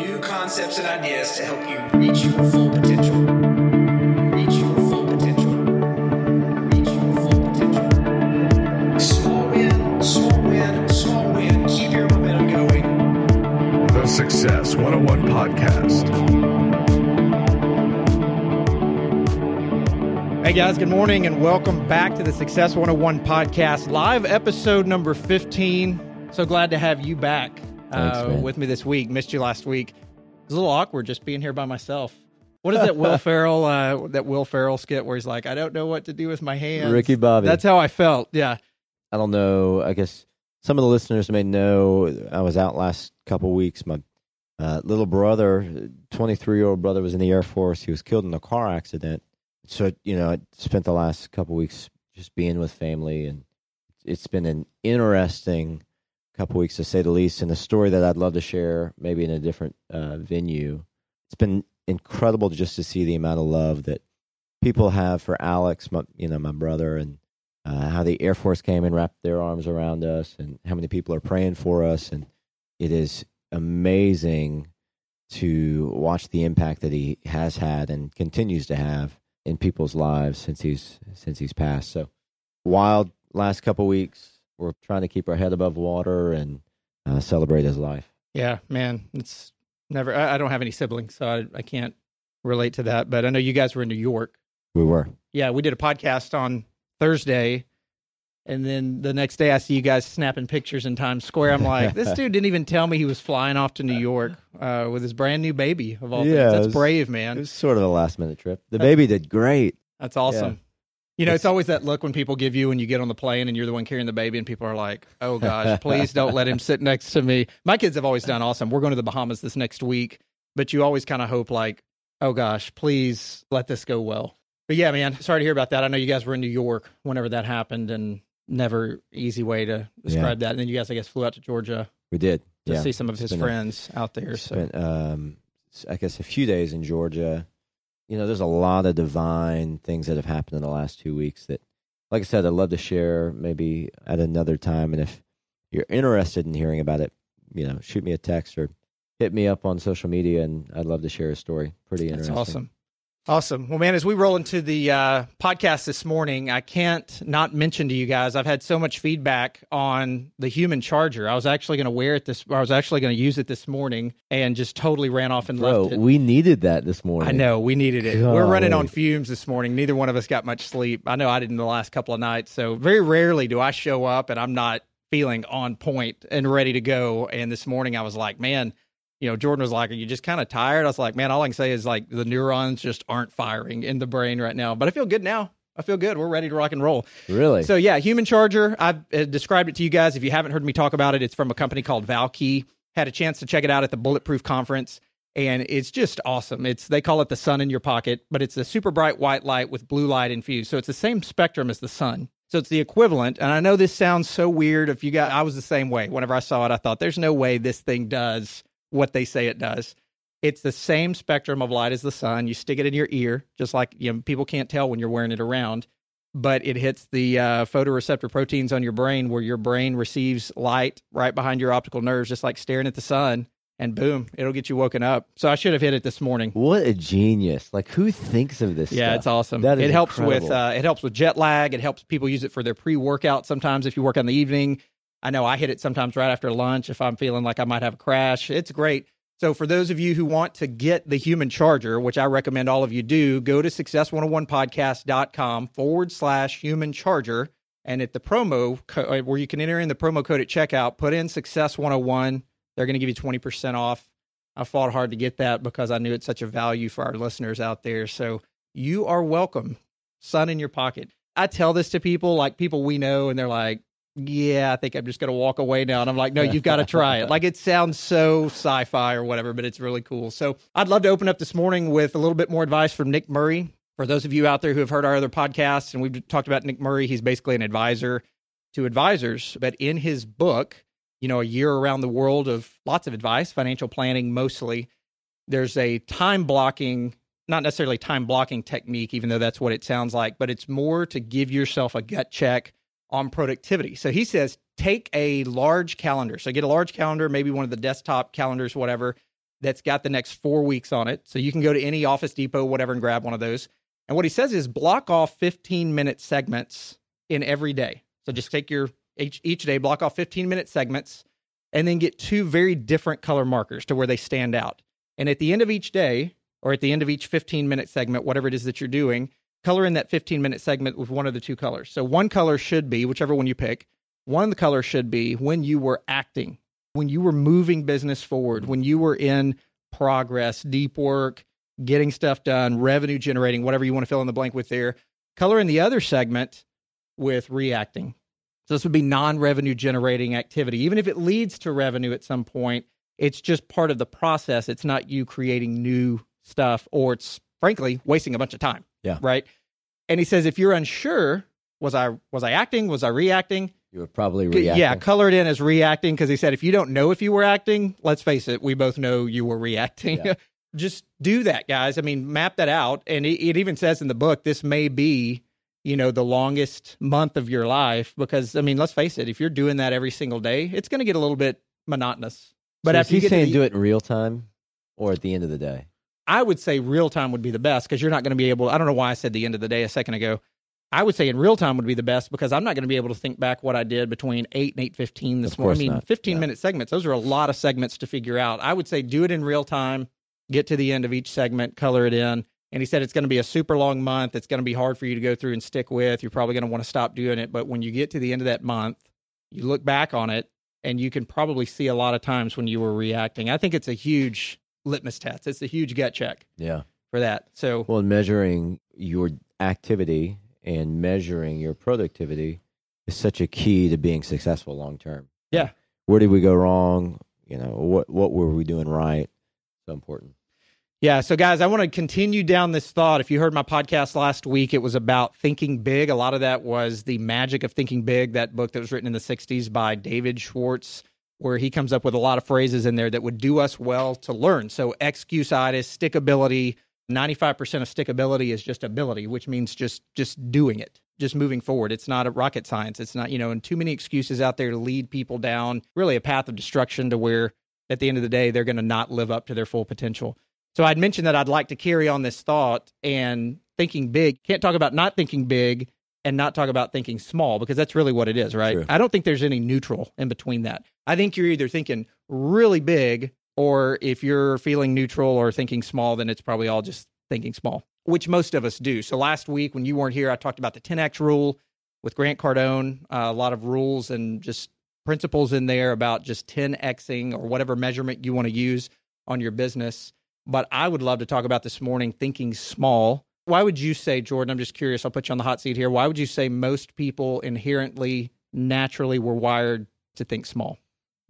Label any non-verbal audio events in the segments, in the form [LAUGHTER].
new concepts and ideas to help you reach your full potential. Reach your full potential. Reach your full potential. Small win, small win, small win. Keep your momentum going. The Success 101 Podcast. Hey guys, good morning and welcome back to the Success 101 podcast, live episode number 15. So glad to have you back Thanks, man. with me this week. Missed you last week. It's a little awkward just being here by myself. What is that Will [LAUGHS] Ferrell uh, that Will Ferrell skit where he's like, I don't know what to do with my hands. Ricky Bobby. That's how I felt. Yeah. I don't know. I guess some of the listeners may know I was out last couple weeks. My uh, little brother, 23 year old brother, was in the Air Force. He was killed in a car accident. So, you know, I spent the last couple weeks just being with family, and it's been an interesting couple weeks to say the least, and a story that I'd love to share maybe in a different uh, venue. It's been incredible just to see the amount of love that people have for Alex, my, you know, my brother, and uh, how the Air Force came and wrapped their arms around us, and how many people are praying for us, and it is amazing to watch the impact that he has had and continues to have in people's lives since he's since he's passed. So wild last couple weeks. We're trying to keep our head above water and uh, celebrate his life. Yeah, man. It's never, I, I don't have any siblings, so I, I can't relate to that. But I know you guys were in New York. We were. Yeah, we did a podcast on Thursday. And then the next day, I see you guys snapping pictures in Times Square. I'm like, this [LAUGHS] dude didn't even tell me he was flying off to New York uh, with his brand new baby of all Yeah, things. That's was- brave, man. It was sort of a last minute trip. The baby did great. That's awesome. Yeah. You know, it's It's- always that look when people give you when you get on the plane and you're the one carrying the baby, and people are like, "Oh gosh, [LAUGHS] please don't let him sit next to me." My kids have always done awesome. We're going to the Bahamas this next week, but you always kind of hope like, "Oh gosh, please let this go well." But yeah, man, sorry to hear about that. I know you guys were in New York whenever that happened, and never easy way to describe that. And then you guys, I guess, flew out to Georgia We did. to yeah. see some of his been a- friends out there. So um I guess a few days in Georgia. You know, there's a lot of divine things that have happened in the last two weeks that like I said, I'd love to share maybe at another time. And if you're interested in hearing about it, you know, shoot me a text or hit me up on social media and I'd love to share a story. Pretty interesting. That's awesome. Awesome. Well, man, as we roll into the uh, podcast this morning, I can't not mention to you guys, I've had so much feedback on the human charger. I was actually going to wear it this, I was actually going to use it this morning and just totally ran off and Bro, left it. we needed that this morning. I know we needed it. We're running on fumes this morning. Neither one of us got much sleep. I know I didn't the last couple of nights. So very rarely do I show up and I'm not feeling on point and ready to go. And this morning I was like, man, you know, Jordan was like, Are you just kind of tired? I was like, Man, all I can say is like the neurons just aren't firing in the brain right now. But I feel good now. I feel good. We're ready to rock and roll. Really? So yeah, Human Charger. I've uh, described it to you guys. If you haven't heard me talk about it, it's from a company called Valkee. Had a chance to check it out at the Bulletproof Conference, and it's just awesome. It's they call it the sun in your pocket, but it's a super bright white light with blue light infused. So it's the same spectrum as the sun. So it's the equivalent. And I know this sounds so weird. If you got, I was the same way. Whenever I saw it, I thought, "There's no way this thing does what they say it does." It's the same spectrum of light as the sun. You stick it in your ear, just like you know, people can't tell when you're wearing it around but it hits the uh, photoreceptor proteins on your brain where your brain receives light right behind your optical nerves, just like staring at the sun. And boom, it'll get you woken up. So I should have hit it this morning. what a genius. Like who thinks of this Yeah, stuff? it's awesome. That is it helps with uh, it helps with jet lag. It helps people use it for their pre workout. Sometimes if you work on the evening, I know I hit it sometimes right after lunch if I'm feeling like I might have a crash. It's great. So for those of you who want to get the human charger, which I recommend all of you do, go to success101podcast.com forward slash human charger. And at the promo co- uh, where you can enter in the promo code at checkout, put in success 101. They're going to give you 20% off. I fought hard to get that because I knew it's such a value for our listeners out there. So you are welcome. Sun in your pocket. I tell this to people, like people we know, and they're like, yeah, I think I'm just going to walk away now. And I'm like, no, you've got to [LAUGHS] try it. Like it sounds so sci fi or whatever, but it's really cool. So I'd love to open up this morning with a little bit more advice from Nick Murray. For those of you out there who have heard our other podcasts, and we've talked about Nick Murray, he's basically an advisor to advisors. But in his book, you know, a year around the world of lots of advice, financial planning mostly, there's a time blocking, not necessarily time blocking technique, even though that's what it sounds like, but it's more to give yourself a gut check on productivity. So he says take a large calendar. So get a large calendar, maybe one of the desktop calendars, whatever. that's got the next four weeks on it. So you can go to any Office Depot, whatever, and grab one of those. And what he says is block off 15 minute segments in every day. So just take your each, each day, block off 15 minute segments, and then get two very different color markers to where they stand out. And at the end of each day, or at the end of each 15 minute segment, whatever it is that you're doing, color in that 15 minute segment with one of the two colors. So one color should be, whichever one you pick, one of the colors should be when you were acting, when you were moving business forward, when you were in progress, deep work, getting stuff done, revenue generating, whatever you want to fill in the blank with there. Color in the other segment with reacting. So this would be non revenue generating activity. Even if it leads to revenue at some point, it's just part of the process. It's not you creating new stuff or it's frankly wasting a bunch of time. Yeah. Right. And he says if you're unsure, was I was I acting? Was I reacting? You were probably reacting. Yeah, colored in as reacting because he said if you don't know if you were acting, let's face it, we both know you were reacting. Yeah. [LAUGHS] Just do that, guys. I mean, map that out. And it, it even says in the book, this may be, you know, the longest month of your life because, I mean, let's face it, if you're doing that every single day, it's going to get a little bit monotonous. But so after you get saying the- do it in real time or at the end of the day? I would say real time would be the best because you're not going to be able. I don't know why I said the end of the day a second ago. I would say in real time would be the best because I'm not going to be able to think back what I did between eight and eight fifteen this morning. I mean, not. 15 Yeah. minute segments. Those are a lot of segments to figure out. I would say do it in real time. Get to the end of each segment, color it in. And he said it's going to be a super long month. It's going to be hard for you to go through and stick with. You're probably going to want to stop doing it. But when you get to the end of that month, you look back on it and you can probably see a lot of times when you were reacting. I think it's a huge litmus test. It's a huge gut check Yeah. for that. So Well, measuring your activity and measuring your productivity is such a key to being successful long term. Yeah. Where did we go wrong? You know, what what were we doing right? So important. Yeah, so guys, I want to continue down this thought. If you heard my podcast last week, it was about thinking big. A lot of that was the magic of thinking big, that book that was written in the 60s by David Schwartz, where he comes up with a lot of phrases in there that would do us well to learn. So, excusitis, stickability, 95% of stickability is just ability, which means just just doing it, just moving forward. It's not a rocket science. It's not, you know, and too many excuses out there to lead people down really a path of destruction to where at the end of the day they're going to not live up to their full potential. So I'd mentioned that I'd like to carry on this thought and thinking big. Can't talk about not thinking big and not talk about thinking small because that's really what it is, right? True. I don't think there's any neutral in between that. I think you're either thinking really big or if you're feeling neutral or thinking small, then it's probably all just thinking small, which most of us do. So last week when you weren't here, I talked about the 10x rule with Grant Cardone, uh, a lot of rules and just principles in there about just 10xing or whatever measurement you want to use on your business. But I would love to talk about this morning thinking small. Why would you say, Jordan? I'm just curious. I'll put you on the hot seat here. Why would you say most people inherently, naturally were wired to think small?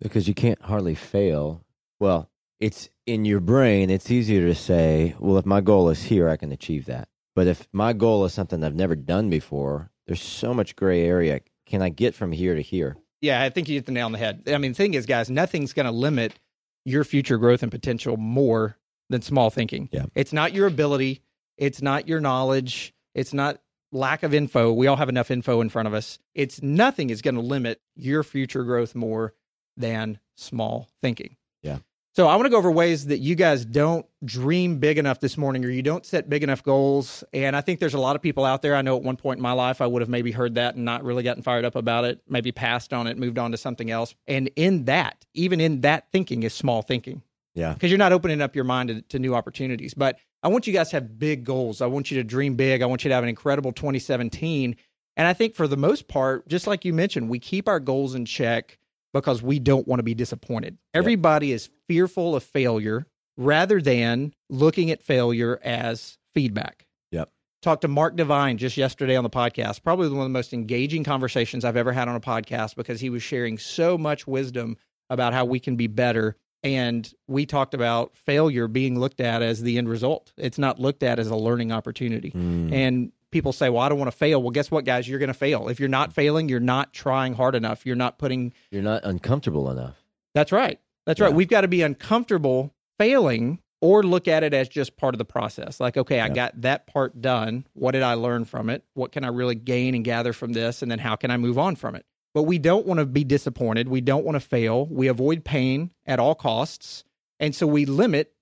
Because you can't hardly fail. Well, it's in your brain, it's easier to say, well, if my goal is here, I can achieve that. But if my goal is something I've never done before, there's so much gray area. Can I get from here to here? Yeah, I think you hit the nail on the head. I mean, the thing is, guys, nothing's going to limit your future growth and potential more than small thinking. Yeah. It's not your ability, it's not your knowledge, it's not lack of info. We all have enough info in front of us. It's nothing is going to limit your future growth more than small thinking. Yeah. So I want to go over ways that you guys don't dream big enough this morning or you don't set big enough goals. And I think there's a lot of people out there. I know at one point in my life I would have maybe heard that and not really gotten fired up about it, maybe passed on it, moved on to something else. And in that, even in that thinking is small thinking Yeah. because you're not opening up your mind to, to new opportunities. But I want you guys to have big goals. I want you to dream big. I want you to have an incredible 2017. And I think for the most part, just like you mentioned, we keep our goals in check because we don't want to be disappointed. Everybody is fearful of failure rather than looking at failure as feedback. Yep. Talked to Mark Divine just yesterday on the podcast. Probably one of the most engaging conversations I've ever had on a podcast because he was sharing so much wisdom about how we can be better. And we talked about failure being looked at as the end result. It's not looked at as a learning opportunity. Mm. And people say, well, I don't want to fail. Well, guess what, guys? You're going to fail. If you're not failing, you're not trying hard enough. You're not putting You're not uncomfortable enough. that's right. That's right. We've got to be uncomfortable failing or look at it as just part of the process. Like, okay, I got that part done. What did I learn from it? What can I really gain and gather from this? And then how can I move on from it? But we don't want to be disappointed. We don't want to fail. We avoid pain at all costs. And so we limit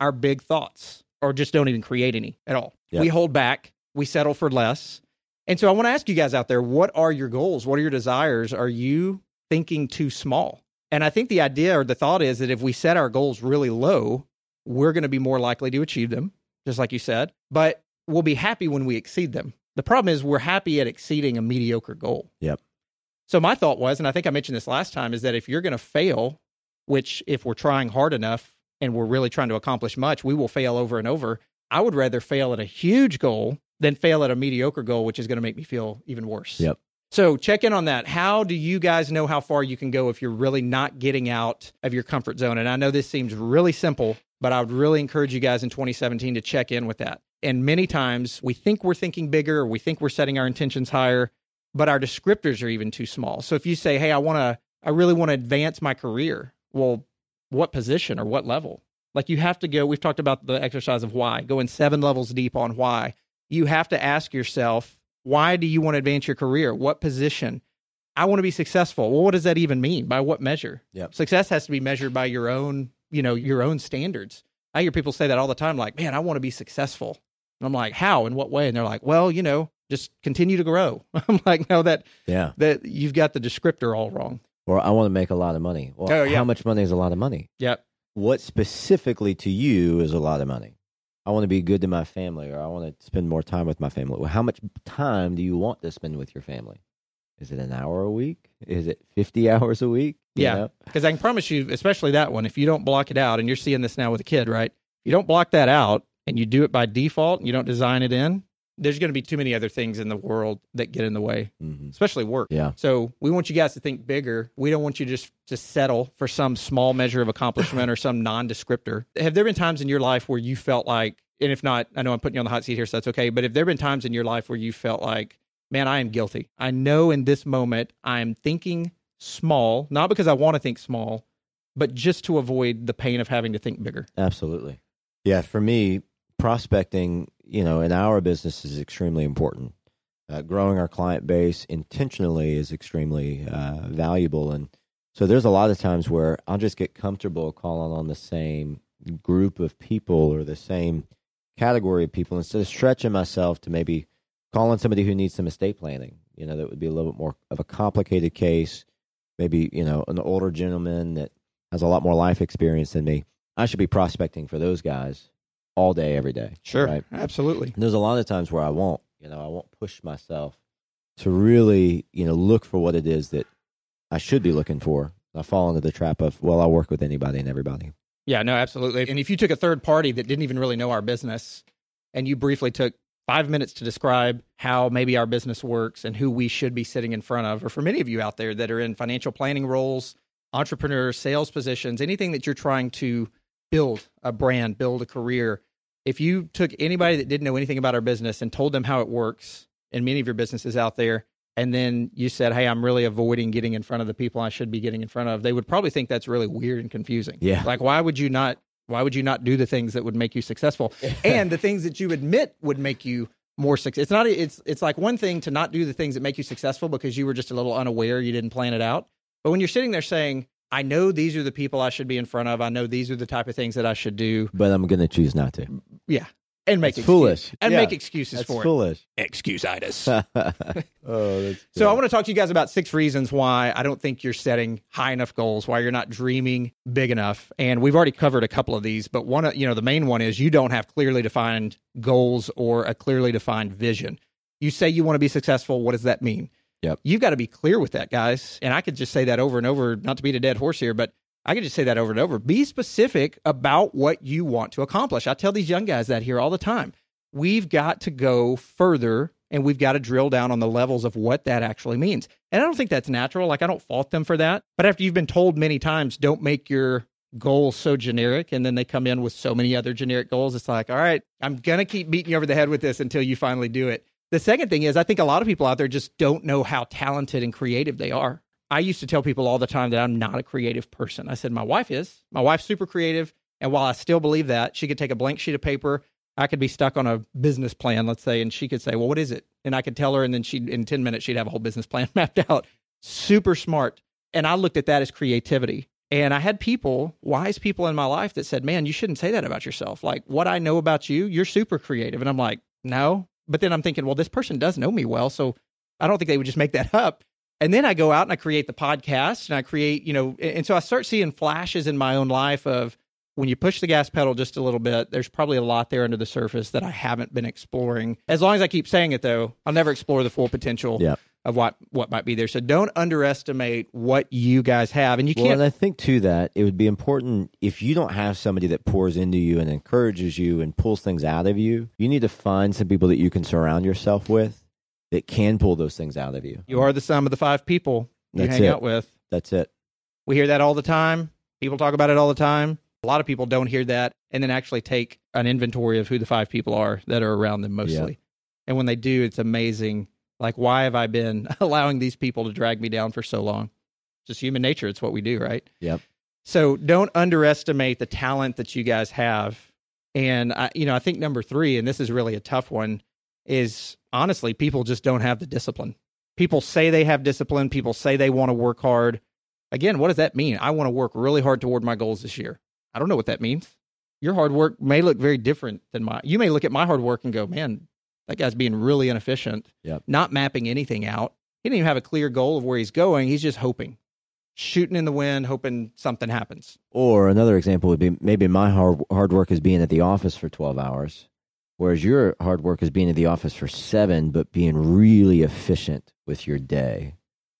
our big thoughts or just don't even create any at all. We hold back, we settle for less. And so I want to ask you guys out there what are your goals? What are your desires? Are you thinking too small? And I think the idea or the thought is that if we set our goals really low, we're going to be more likely to achieve them, just like you said, but we'll be happy when we exceed them. The problem is we're happy at exceeding a mediocre goal. Yep. So my thought was, and I think I mentioned this last time, is that if you're going to fail, which if we're trying hard enough and we're really trying to accomplish much, we will fail over and over. I would rather fail at a huge goal than fail at a mediocre goal, which is going to make me feel even worse. Yep. So check in on that. How do you guys know how far you can go if you're really not getting out of your comfort zone? And I know this seems really simple, but I would really encourage you guys in 2017 to check in with that. And many times we think we're thinking bigger, or we think we're setting our intentions higher, but our descriptors are even too small. So if you say, "Hey, I want to I really want to advance my career." Well, what position or what level? Like you have to go, we've talked about the exercise of why, going 7 levels deep on why. You have to ask yourself, why do you want to advance your career? What position? I want to be successful. Well, what does that even mean? By what measure? Yep. Success has to be measured by your own, you know, your own standards. I hear people say that all the time, like, man, I want to be successful. And I'm like, how? In what way? And they're like, well, you know, just continue to grow. [LAUGHS] I'm like, no, that Yeah. that you've got the descriptor all wrong. Or I want to make a lot of money. Well, Oh, yeah. how much money is a lot of money? Yep. What specifically to you is a lot of money? I want to be good to my family, or I want to spend more time with my family. Well, how much time do you want to spend with your family? Is it an hour a week? Is it 50 [LAUGHS] hours a week? You Yeah. Because I can promise you, especially that one, if you don't block it out, and you're seeing this now with a kid, right? If you don't block that out and you do it by default and you don't design it in, there's going to be too many other things in the world that get in the way, Mhm. especially work. Yeah. So we want you guys to think bigger. We don't want you just to settle for some small measure of accomplishment or some non-descriptor. Have there been times in your life where you felt like, and if not, I know I'm putting you on the hot seat here, so that's okay. But if there have been times in your life where you felt like, man, I am guilty. I know in this moment I'm thinking small, not because I want to think small, but just to avoid the pain of having to think bigger. Absolutely. Yeah, for me, prospecting, you know, in our business is extremely important. Uh, growing our client base intentionally is extremely uh, valuable. And so there's a lot of times where I'll just get comfortable calling on the same group of people or the same category of people instead of stretching myself to maybe call on somebody who needs some estate planning. You know, that would be a little bit more of a complicated case. Maybe, you know, an older gentleman that has a lot more life experience than me. I should be prospecting for those guys all day, every day. Right? Absolutely. And there's a lot of times where I won't, you know, I won't push myself to really, you know, look for what it is that I should be looking for. I fall into the trap of, well, I'll work with anybody and everybody. Yeah, no, absolutely. And if you took a third party that didn't even really know our business and you briefly took five minutes to describe how maybe our business works and who we should be sitting in front of, or for many of you out there that are in financial planning roles, entrepreneurs, sales positions, anything that you're trying to build a brand, build a career, if you took anybody that didn't know anything about our business and told them how it works, and many of your businesses out there, and then you said, Hey, I'm really avoiding getting in front of the people I should be getting in front of, they would probably think that's really weird and confusing. Yeah. Like, why would you not? Why would you not do the things that would make you successful, [LAUGHS] and the things that you admit would make you more success? It's not. It's it's like one thing to not do the things that make you successful because you were just a little unaware, you didn't plan it out. But when you're sitting there saying, "I know these are the people I should be in front of. I know these are the type of things that I should do," But I'm going to choose not to. yeah, and make excuse- foolish. and Yeah. make excuses That's for it. foolish. Excuse-itis. [LAUGHS] Oh, oh, that's So I want to talk to you guys about six reasons why I don't think you're setting high enough goals, why you're not dreaming big enough. And we've already covered a couple of these, but one, of- you know, the main one is you don't have clearly defined goals or a clearly defined vision. You say you want to be successful. What does that mean? Yep. You've got to be clear with that, guys. And I could just say that over and over, not to beat a dead horse here, but I could just say that over and over. Be specific about what you want to accomplish. I tell these young guys that here all the time. We've got to go further and we've got to drill down on the levels of what that actually means. And I don't think that's natural. Like, I don't fault them for that. But after you've been told many times, don't make your goals so generic, and then they come in with so many other generic goals, it's like, all right, I'm going to keep beating you over the head with this until you finally do it. The second thing is, I think a lot of people out there just don't know how talented and creative they are. I used to tell people all the time that I'm not a creative person. I said, my wife is. My wife's super creative. And while I still believe that, she could take a blank sheet of paper. I could be stuck on a business plan, let's say, and she could say, well, what is it? And I could tell her, and then she, in 10 minutes, she'd have a whole business plan [LAUGHS] mapped out. Super smart. And I looked at that as creativity. And I had people, wise people in my life that said, man, you shouldn't say that about yourself. Like, what I know about you, you're super creative. And I'm like, no. But then I'm thinking, well, this person does know me well. So I don't think they would just make that [LAUGHS] up. And then I go out and I create the podcast and I create, you know, and so I start seeing flashes in my own life of when you push the gas pedal just a little bit, there's probably a lot there under the surface that I haven't been exploring. As long as I keep saying it though, I'll never explore the full potential Yep. Of what what might be there. So don't underestimate what you guys have. And you can't and I think too that it would be important if you don't have somebody that pours into you and encourages you and pulls things out of you. You need to find some people that you can surround yourself with that can pull those things out of you. you are the sum of the five people you That's hang it. out with. That's it. We hear that all the time. People talk about it all the time. A lot of people don't hear that and then actually take an inventory of who the five people are that are around them mostly. And when they do, it's amazing. Like, why have I been [LAUGHS] allowing these people to drag me down for so long? It's Just human nature. It's what we do, right? Yep. So don't underestimate the talent that you guys have. And I, you know, I think number three, and this is really a tough one, is honestly, people just don't have the discipline. People say they have discipline. People say they want to work hard. Again, what does that mean? I want to work really hard toward my goals this year. I don't know what that means. Your hard work may look very different than my. You may look at my hard work and go, "Man, that guy's being really inefficient." Yep. Not mapping anything out. He didn't even have a clear goal of where he's going. He's just hoping, shooting in the wind, hoping something happens. Or another example would be maybe my hard hard work is being at the office for 12 hours, whereas your hard work is being at the office for seven, but being really efficient with your day,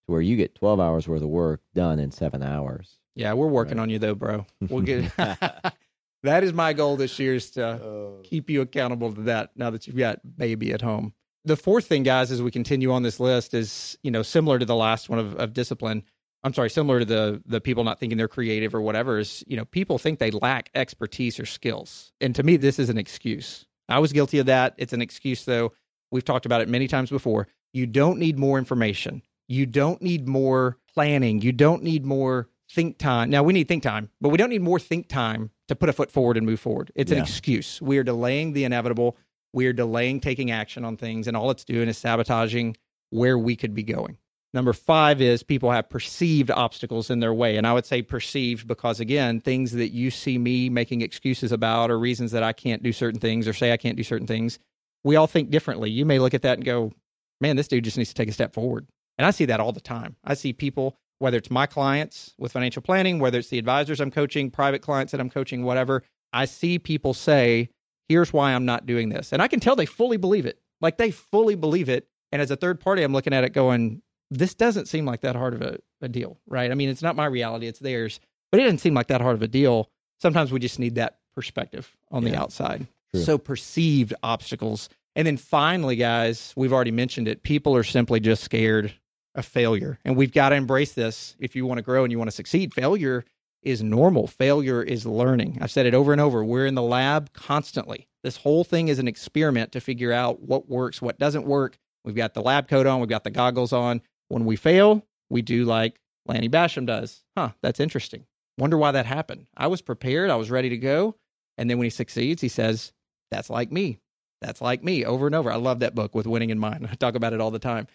to where you get 12 hours worth of work done in seven hours. Yeah, we're working Right. on you though, bro. We'll get. [LAUGHS] [LAUGHS] that is my goal this year is to oh. keep you accountable to that. Now that you've got baby at home. The fourth thing, guys, as we continue on this list, is you know similar to the last one of, of discipline. I'm sorry, similar to the the people not thinking they're creative or whatever. Is you know people think they lack expertise or skills, and to me, this is an excuse. I was guilty of that. It's an excuse, though. We've talked about it many times before. You don't need more information. You don't need more planning. You don't need more think time. Now we need think time, but we don't need more think time to put a foot forward and move forward. It's an excuse. We are delaying the inevitable. We are delaying taking action on things, and all it's doing is sabotaging where we could be going. Number five is people have perceived obstacles in their way. And I would say perceived because, again, things that you see me making excuses about or reasons that I can't do certain things or say I can't do certain things, we all think differently. You may look at that and go, man, this dude just needs to take a step forward. And I see that all the time. I see people, whether it's my clients with financial planning, whether it's the advisors I'm coaching, private clients that I'm coaching, whatever, I see people say, here's why I'm not doing this. And I can tell they fully believe it. Like they fully believe it. And as a third party, I'm looking at it going, this doesn't seem like that hard of a, a deal, right? I mean, it's not my reality, it's theirs, but it doesn't seem like that hard of a deal. Sometimes we just need that perspective on the outside. True. So perceived obstacles. And then finally, guys, we've already mentioned it. People are simply just scared of failure. And we've got to embrace this if you want to grow and you want to succeed. Failure is normal. Failure is learning. I've said it over and over. We're in the lab constantly. This whole thing is an experiment to figure out what works, what doesn't work. We've got the lab coat on, we've got the goggles on. When we fail, we do like Lanny Bassham does. Huh, that's interesting. Wonder why that happened. I was prepared, I was ready to go. And then when he succeeds, he says, That's like me. That's like me over and over. I love that book with winning in mind. [LAUGHS] I talk about it all the time.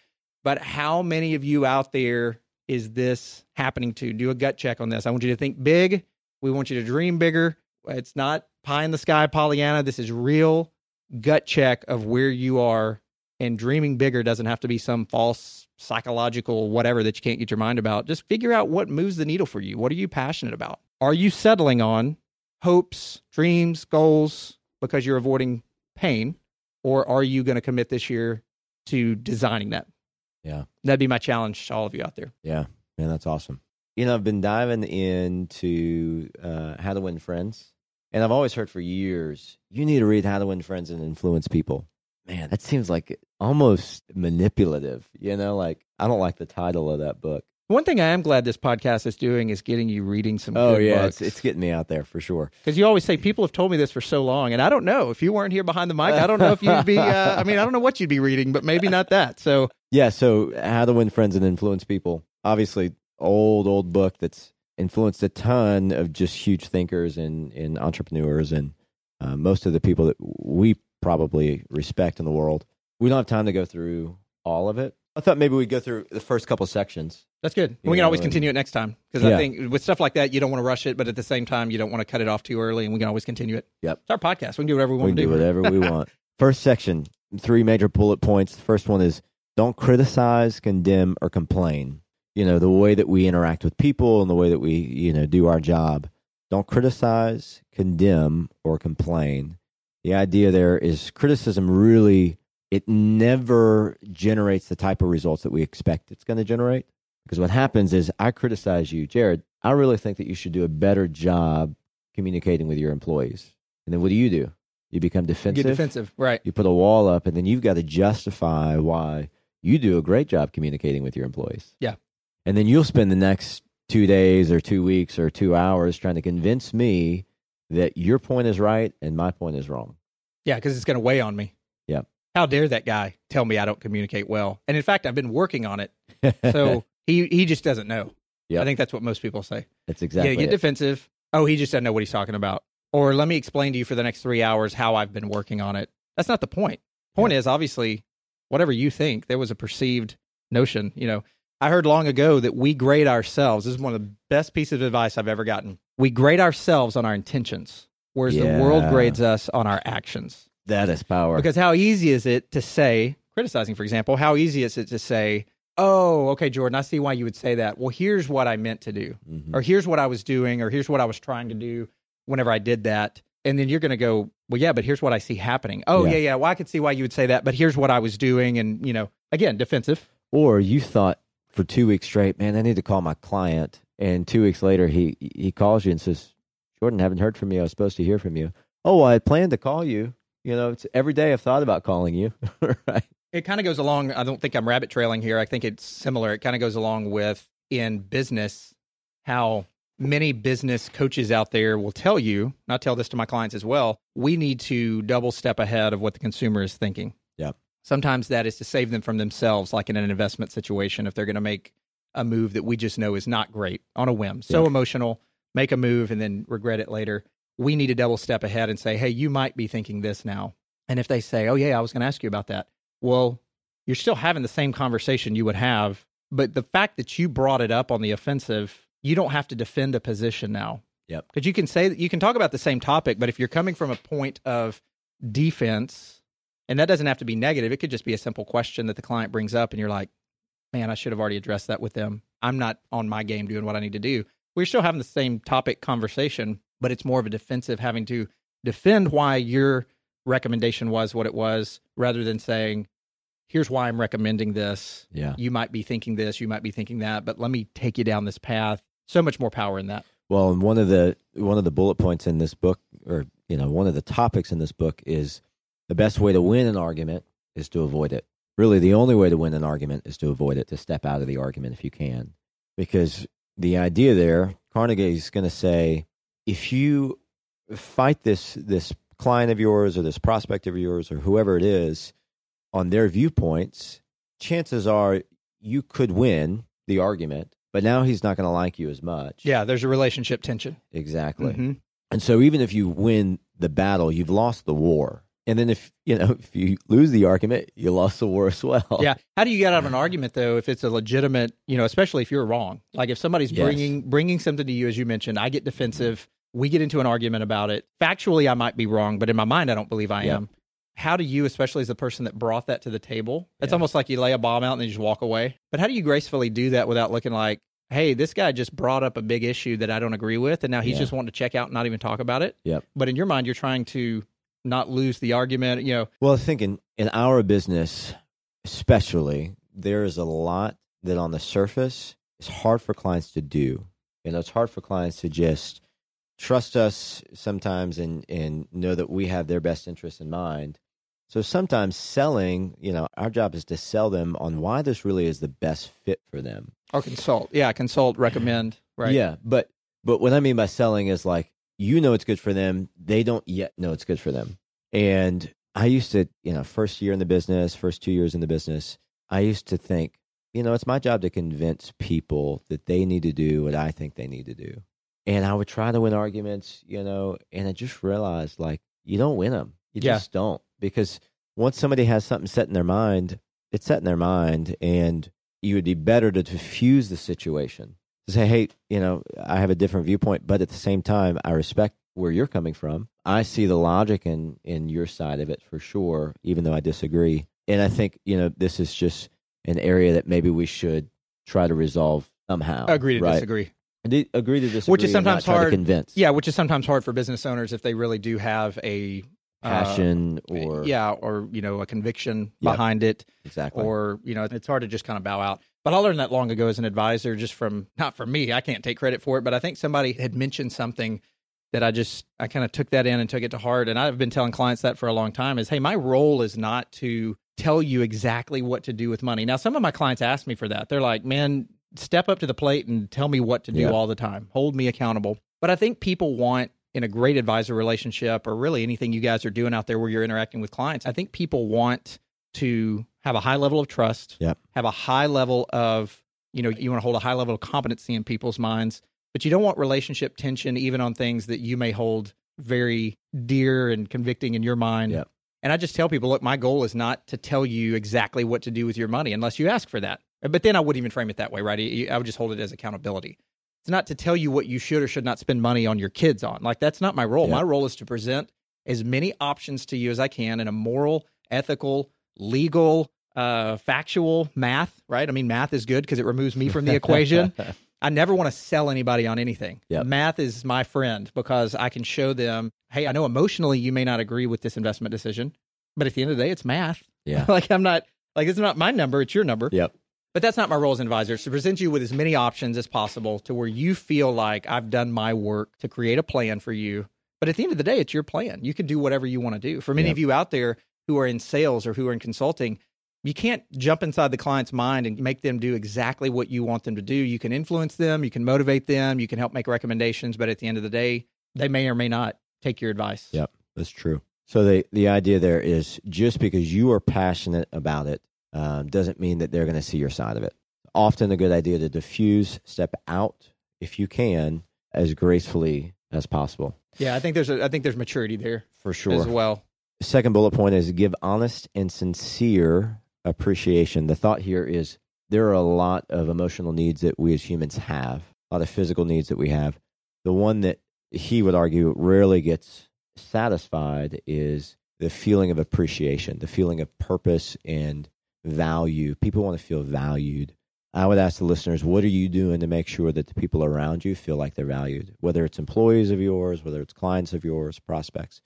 But how many of you out there is this happening to? Do a gut check on this. I want you to think big. We want you to dream bigger. It's not pie in the sky, Pollyanna. This is real gut check of where you are. And dreaming bigger doesn't have to be some false psychological whatever that you can't get your mind about. Just figure out what moves the needle for you. What are you passionate about? Are you settling on hopes, dreams, goals because you're avoiding pain? Or are you going to commit this year to designing that? Yeah. That'd be my challenge to all of you out there. Yeah, man, that's awesome. You know, I've been diving into uh, How to Win Friends, and I've always heard for years you need to read How to Win Friends and Influence People. Man, that seems like almost manipulative. You know, like I don't like the title of that book. One thing I am glad this podcast is doing is getting you reading some. Oh good yeah, it's it's getting me out there for sure. Because you always say people have told me this for so long, and I don't know if you weren't here behind the mic. I don't know if you'd be. Uh, I mean, I don't know what you'd be reading, but maybe not that. So [LAUGHS] Yeah, so How to Win Friends and Influence People. Obviously, old old book that's influenced a ton of just huge thinkers and, and entrepreneurs and uh, most of the people that we probably respect in the world. We don't have time to go through all of it, I thought maybe we'd go through the first couple sections. That's good. You we can always continue it next time because Yeah. I think with stuff like that, you don't want to rush it, but at the same time, you don't want to cut it off too early, and we can always continue it. Yep. It's our podcast. We can do whatever we We want to do do. whatever we [LAUGHS] want. First section, three major bullet points. The first one is don't criticize, condemn, or complain. You know, the way that we interact with people and the way that we, you know, do our job. Don't criticize, condemn, or complain. The idea there is criticism really, it never generates the type of results that we expect it's going to generate. Because what happens is I criticize you, Jared. I really think that you should do a better job communicating with your employees. And then what do you do? You become defensive. Get defensive, right? You put a wall up, and then you've got to justify why you do a great job communicating with your employees. Yeah. And then you'll spend the next two days or two weeks or two hours trying to convince me that your point is right and my point is wrong. Yeah, because it's going to weigh on me. Yeah. How dare that guy tell me I don't communicate well? And in fact, I've been working on it, [LAUGHS] so he he just doesn't know. Yeah, I think that's what most people say. That's exactly yeah, get it. defensive. Oh, he just doesn't know what he's talking about. Or let me explain to you for the next three hours how I've been working on it. That's not the point. Point is obviously whatever you think, there was a perceived notion. You know, I heard long ago that we grade ourselves. This is one of the best pieces of advice I've ever gotten. We grade ourselves on our intentions, whereas the world grades us on our actions. that is power. Because how easy is it to say, criticizing, for example, how easy is it to say, oh, okay, Jordan, I see why you would say that. Well, here's what I meant to do Mhm. or here's what I was doing, or here's what I was trying to do whenever I did that. And then you're going to go, well, yeah, but here's what I see happening. Oh, Yeah. yeah. yeah, Well, I could see why you would say that, but here's what I was doing. And, you know, again, defensive. Or you thought for two weeks straight, man, I need to call my client. And two weeks later, he he calls you and says, Jordan, haven't heard from you. I was supposed to hear from you. Oh, well, I had planned to call you. You know, it's every day I've thought about calling you. [LAUGHS] right. It kind of goes along. I don't think I'm rabbit trailing here. I think it's similar. It kind of goes along with in business how many business coaches out there will tell you, and I tell this to my clients as well, we need to double step ahead of what the consumer is thinking. Yep. Sometimes that is to save them from themselves, like in an investment situation, if they're going to make a move that we just know is not great on a whim. So Yeah. emotional, make a move and then regret it later. We need to double step ahead and say, hey, you might be thinking this now. And if they say, oh, yeah, I was going to ask you about that, well, you're still having the same conversation you would have. But the fact that you brought it up on the offensive, you don't have to defend a position now. Yep. Because you can say that you can talk about the same topic, but if you're coming from a point of defense, and that doesn't have to be negative, it could just be a simple question that the client brings up, and you're like, man, I should have already addressed that with them. I'm not on my game doing what I need to do. We're still having the same topic conversation, but it's more of a defensive having to defend why your recommendation was what it was rather than saying, here's why I'm recommending this. Yeah. You might be thinking this, you might be thinking that, but let me take you down this path. So much more power in that. Well, and one of the one of the bullet points in this book, or you know, one of the topics in this book is the best way to win an argument is to avoid it. Really, the only way to win an argument is to avoid it, to step out of the argument if you can, because the idea there, Carnegie is going to say, if you fight this this client of yours or this prospect of yours or whoever it is on their viewpoints, chances are you could win the argument, but now he's not going to like you as much. Yeah, there's a relationship tension. Exactly. Mhm. And so even if you win the battle, you've lost the war. And then if you know if you lose the argument, you lost the war as well. Yeah. How do you get out of an argument though if it's a legitimate, you know, especially if you're wrong? Like if somebody's Yes. bringing bringing something to you as you mentioned, I get defensive, we get into an argument about it. Factually I might be wrong, but in my mind I don't believe I Yep. am. How do you, especially as the person that brought that to the table, it's Yeah. almost like you lay a bomb out and then you just walk away. But how do you gracefully do that without looking like, hey, this guy just brought up a big issue that I don't agree with, and now he's Yeah. just wanting to check out and not even talk about it? Yep. But in your mind, you're trying to not lose the argument. You know, Well, I think in, in our business, especially, there is a lot that on the surface is hard for clients to do. You know, it's hard for clients to just trust us sometimes and, and know that we have their best interests in mind. So sometimes selling, you know, our job is to sell them on why this really is the best fit for them. or consult. Yeah, consult, recommend. [CLEARS THROAT] Right. Yeah, but but what I mean by selling is like you know it's good for them, they don't yet know it's good for them. And I used to, you know, first year in the business, first 2 years in the business, I used to think, you know, it's my job to convince people that they need to do what I think they need to do. And I would try to win arguments, you know, and I just realized like you don't win them. You Yeah. just don't because once somebody has something set in their mind, it's set in their mind, and you would be better to diffuse the situation. To say, hey, you know, I have a different viewpoint, but at the same time, I respect where you're coming from. I see the logic in in your side of it for sure, even though I disagree. And I think you know this is just an area that maybe we should try to resolve somehow. Agree to right? disagree. Di- Agree to disagree, Which is sometimes try to hard. convince. Yeah, which is sometimes hard for business owners if they really do have a uh, passion or yeah, or you know, a conviction Yep. behind it, exactly. or you know, it's hard to just kind of bow out. But I learned that long ago as an advisor, just from not from me. I can't take credit for it, but I think somebody had mentioned something that I just I kind of took that in and took it to heart. And I've been telling clients that for a long time is, hey, my role is not to tell you exactly what to do with money. Now, some of my clients ask me for that. They're like, man, step up to the plate and tell me what to do Yeah. all the time. Hold me accountable. But I think people want in a great advisor relationship or really anything you guys are doing out there where you're interacting with clients, I think people want to have a high level of trust, Yep. have a high level of, you know, you want to hold a high level of competency in people's minds, but you don't want relationship tension even on things that you may hold very dear and convicting in your mind. Yep. And I just tell people, look, my goal is not to tell you exactly what to do with your money unless you ask for that. But then I wouldn't even frame it that way, right? I would just hold it as accountability. It's not to tell you what you should or should not spend money on your kids on. Like that's not my role. Yeah. My role is to present as many options to you as I can in a moral, ethical, legal, uh, factual math, right? I mean, math is good because it removes me from the equation. [LAUGHS] I never want to sell anybody on anything. Yep. Math is my friend because I can show them, hey, I know emotionally you may not agree with this investment decision, but at the end of the day, it's math. yeah. [LAUGHS] like I'm not like it's not my number, it's your number. Yep. But that's not my role as an advisor. It's to present you with as many options as possible to where you feel like I've done my work to create a plan for you. But at the end of the day, it's your plan. You can do whatever you want to do. For many Yep. of you out there who are in sales or who are in consulting, you can't jump inside the client's mind and make them do exactly what you want them to do. You can influence them, you can motivate them, you can help make recommendations, but at the end of the day, they may or may not take your advice. Yep. That's true. So the the idea there is just because you are passionate about it um, doesn't mean that they're going to see your side of it. Often a good idea to diffuse, step out if you can as gracefully as possible. Yeah, I think there's a I think there's maturity there For sure. as well. Second bullet point is give honest and sincere appreciation. The thought here is there are a lot of emotional needs that we as humans have, a lot of physical needs that we have. The one that he would argue rarely gets satisfied is the feeling of appreciation, the feeling of purpose and value. People want to feel valued. I would ask the listeners, what are you doing to make sure that the people around you feel like they're valued? Whether it's employees of yours, whether it's clients of yours, prospects.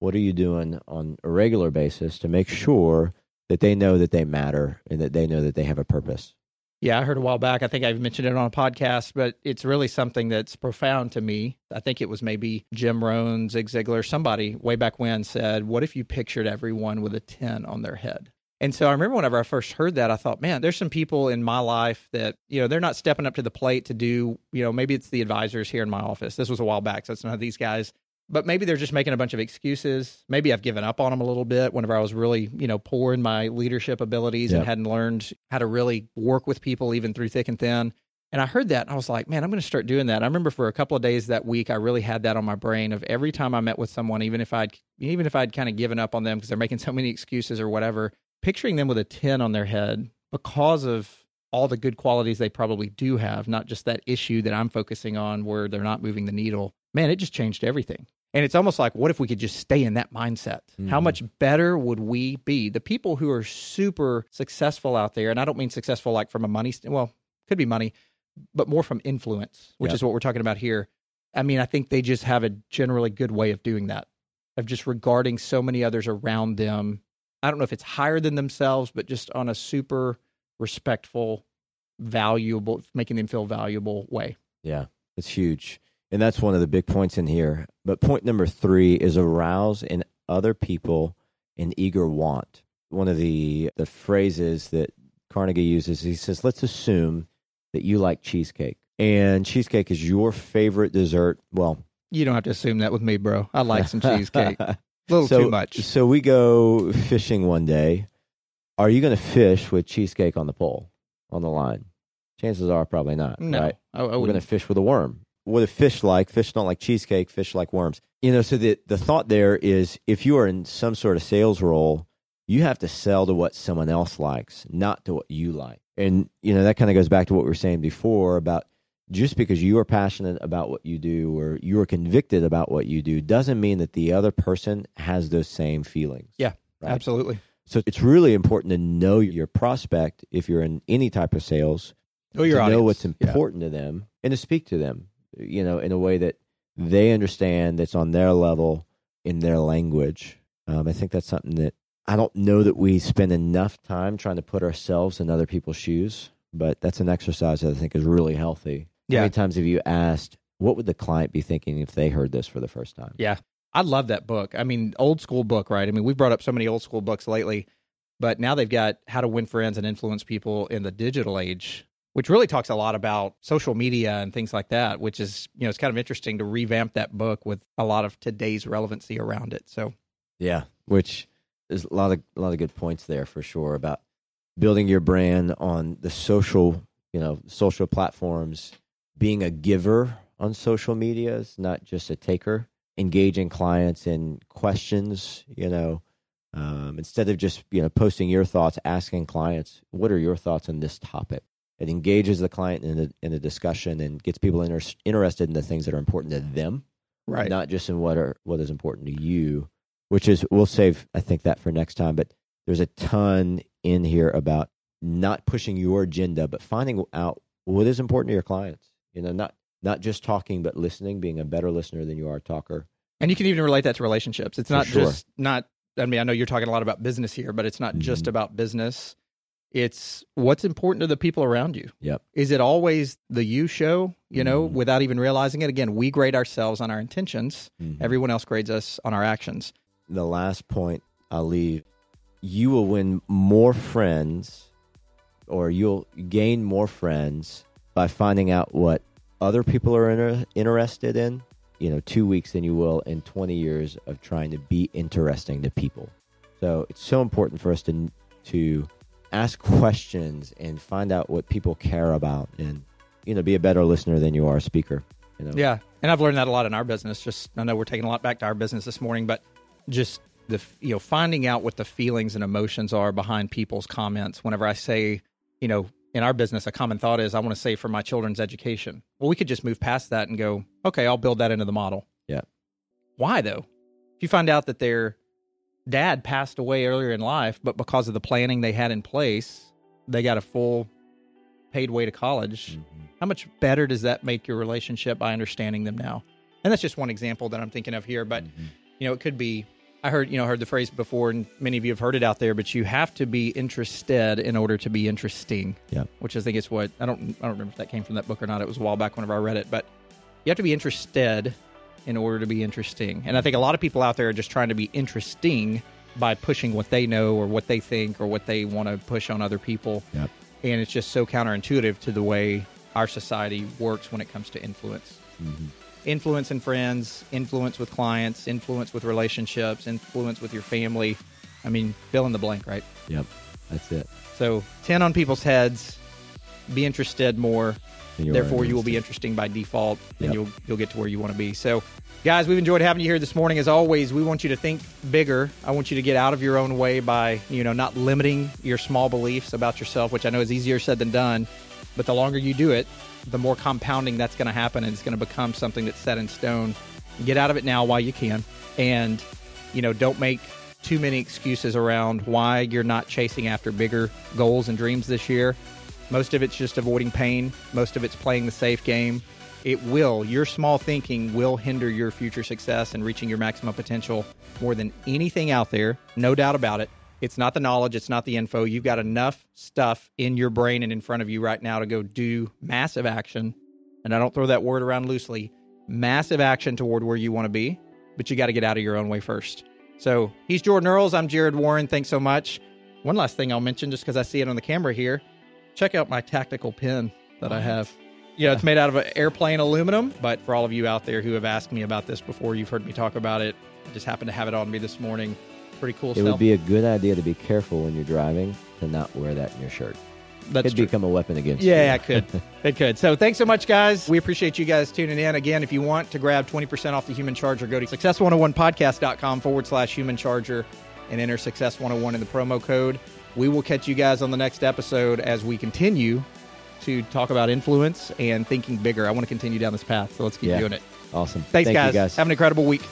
What are you doing on a regular basis to make sure that they know that they matter and that they know that they have a purpose? Yeah, I heard a while back. I think I've mentioned it on a podcast, but it's really something that's profound to me. I think it was maybe Jim Rohn, Zig Ziglar, somebody way back when said, What if you pictured everyone with a 10 on their head? And so I remember whenever I first heard that, I thought, man, there's some people in my life that, you know, they're not stepping up to the plate to do, you know, maybe it's the advisors here in my office. This was a while back, so it's none of these guys. But maybe they're just making a bunch of excuses. Maybe I've given up on them a little bit whenever I was really, you know, poor in my leadership abilities Yeah. and hadn't learned how to really work with people even through thick and thin. And I heard that and I was like, man, I'm going to start doing that. I remember for a couple of days that week, I really had that on my brain of every time I met with someone, even if I'd, even if I'd kind of given up on them because they're making so many excuses or whatever, picturing them with a 10 on their head because of all the good qualities they probably do have, not just that issue that I'm focusing on where they're not moving the needle. Man, it just changed everything. And it's almost like, what if we could just stay in that mindset? How Mhm. much better would we be? The people who are super successful out there, and I don't mean successful like from a money, st- well, could be money, but more from influence, which is what we're talking about here. I mean, I think they just have a generally good way of doing that, of just regarding so many others around them. I don't know if it's higher than themselves, but just on a super respectful, valuable, making them feel valuable way. Yeah, it's huge. And that's one of the big points in here. But point number three is arouse in other people an eager want. One of the, the phrases that Carnegie uses, he says, let's assume that you like cheesecake. And cheesecake is your favorite dessert. Well, You don't have to assume that with me, bro. I like some cheesecake. [LAUGHS] A little so, too much. So we go fishing one day. Are you going to fish with cheesecake on the pole, on the line? Chances are probably not. No, Right? I, I We're going to fish with a worm. What do fish like? Fish don't like cheesecake. Fish like worms. You know, so the, the thought there is if you are in some sort of sales role, you have to sell to what someone else likes, not to what you like. And you know that kind of goes back to what we were saying before about just because you are passionate about what you do or you are convicted about what you do doesn't mean that the other person has those same feelings. Yeah, Right. absolutely. So it's really important to know your prospect if you're in any type of sales, Know your to audience. know what's Yeah. important to them and to speak to them, you know, in a way that they understand that's on their level in their language. Um, I think that's something that I don't know that we spend enough time trying to put ourselves in other people's shoes, but that's an exercise that I think is really healthy. How Yeah. many times have you asked, what would the client be thinking if they heard this for the first time? Yeah. I love that book. I mean, old school book, right? I mean, we've brought up so many old school books lately, but now they've got How to Win Friends and Influence People in the Digital Age, which really talks a lot about social media and things like that, which is, you know, it's kind of interesting to revamp that book with a lot of today's relevancy around it. So, Yeah, which is a lot of a lot of good points there for sure about building your brand on the social, you know, social platforms, being a giver on social media is not just a taker, engaging clients in questions, you know, um, instead of just you know posting your thoughts, asking clients, what are your thoughts on this topic? It engages the client in the, in the discussion and gets people inter- interested in the things that are important to them right. not just in what are what is important to you, which is we'll save I think that for next time. But there's a ton in here about not pushing your agenda, but finding out what is important to your clients. You know, not not just talking, but listening, being a better listener than you are a talker. And you can even relate that to relationships. It's not sure. just not I mean, I know you're talking a lot about business here, but it's not just Mhm. about business. It's what's important to the people around you. Yep. Is it always the you show, you know, Mhm. without even realizing it? Again, we grade ourselves on our intentions. Mhm. Everyone else grades us on our actions. the last point I'll leave, you will win more friends or you'll gain more friends by finding out what other people are inter- interested in, you know, two weeks than you will in 20 years of trying to be interesting to people. So it's so important for us to, to ask questions and find out what people care about and, you know, be a better listener than you are a speaker. You know? Yeah. And I've learned that a lot in our business. Just, I know we're taking a lot back to our business this morning, but just the, you know, finding out what the feelings and emotions are behind people's comments. Whenever I say, you know, in our business, a common thought is, I want to save for my children's education. Well, we could just move past that and go, okay, I'll build that into the model. Yeah. Why though? If you find out that their dad passed away earlier in life, but because of the planning they had in place, they got a full paid way to college. Mhm. How much better does that make your relationship by understanding them now? And that's just one example that I'm thinking of here. But Mhm. you know, it could be. I heard you know heard the phrase before, and many of you have heard it out there. But you have to be interested in order to be interesting. Yeah. Which I think is what I don't I don't remember if that came from that book or not. It was a while back whenever I read it. But you have to be interested in order to be interesting. And I think a lot of people out there are just trying to be interesting by pushing what they know or what they think or what they want to push on other people. Yep. And it's just so counterintuitive to the way our society works when it comes to influence. Mhm. Influence in friends, influence with clients, influence with relationships, influence with your family. I mean, fill in the blank, right? Yep. That's it. So 10 on people's heads, be interested more, therefore you will be interesting by default and Yep. you'll you'll get to where you want to be so guys we've enjoyed having you here this morning as always we want you to think bigger i want you to get out of your own way by you know not limiting your small beliefs about yourself which i know is easier said than done but the longer you do it the more compounding that's going to happen and it's going to become something that's set in stone get out of it now while you can and you know don't make too many excuses around why you're not chasing after bigger goals and dreams this year most of it's just avoiding pain. Most of it's playing the safe game. It will, your small thinking will hinder your future success and reaching your maximum potential more than anything out there. No doubt about it. It's not the knowledge, it's not the info. You've got enough stuff in your brain and in front of you right now to go do massive action. And I don't throw that word around loosely massive action toward where you want to be, but you got to get out of your own way first. So he's Jordan Earls. I'm Jared Warren. Thanks so much. One last thing I'll mention, just because I see it on the camera here check out my tactical pin that I have. Yeah, it's made out of an airplane aluminum, but for all of you out there who have asked me about this before, you've heard me talk about it. I just happened to have it on me this morning. Pretty cool It stuff. would be a good idea to be careful when you're driving to not wear that in your shirt. That Could true. become a weapon against Yeah, you. Yeah, it could. [LAUGHS] It could. So thanks so much, guys. We appreciate you guys tuning in. Again, if you want to grab 20% off the Human Charger, go to success101podcast.com forward slash human charger. and enter Success 101 in the promo code. We will catch you guys on the next episode as we continue to talk about influence and thinking bigger. I want to continue down this path, so let's keep Yeah. doing it. Awesome. Thanks, Thank guys. You guys. Have an incredible week.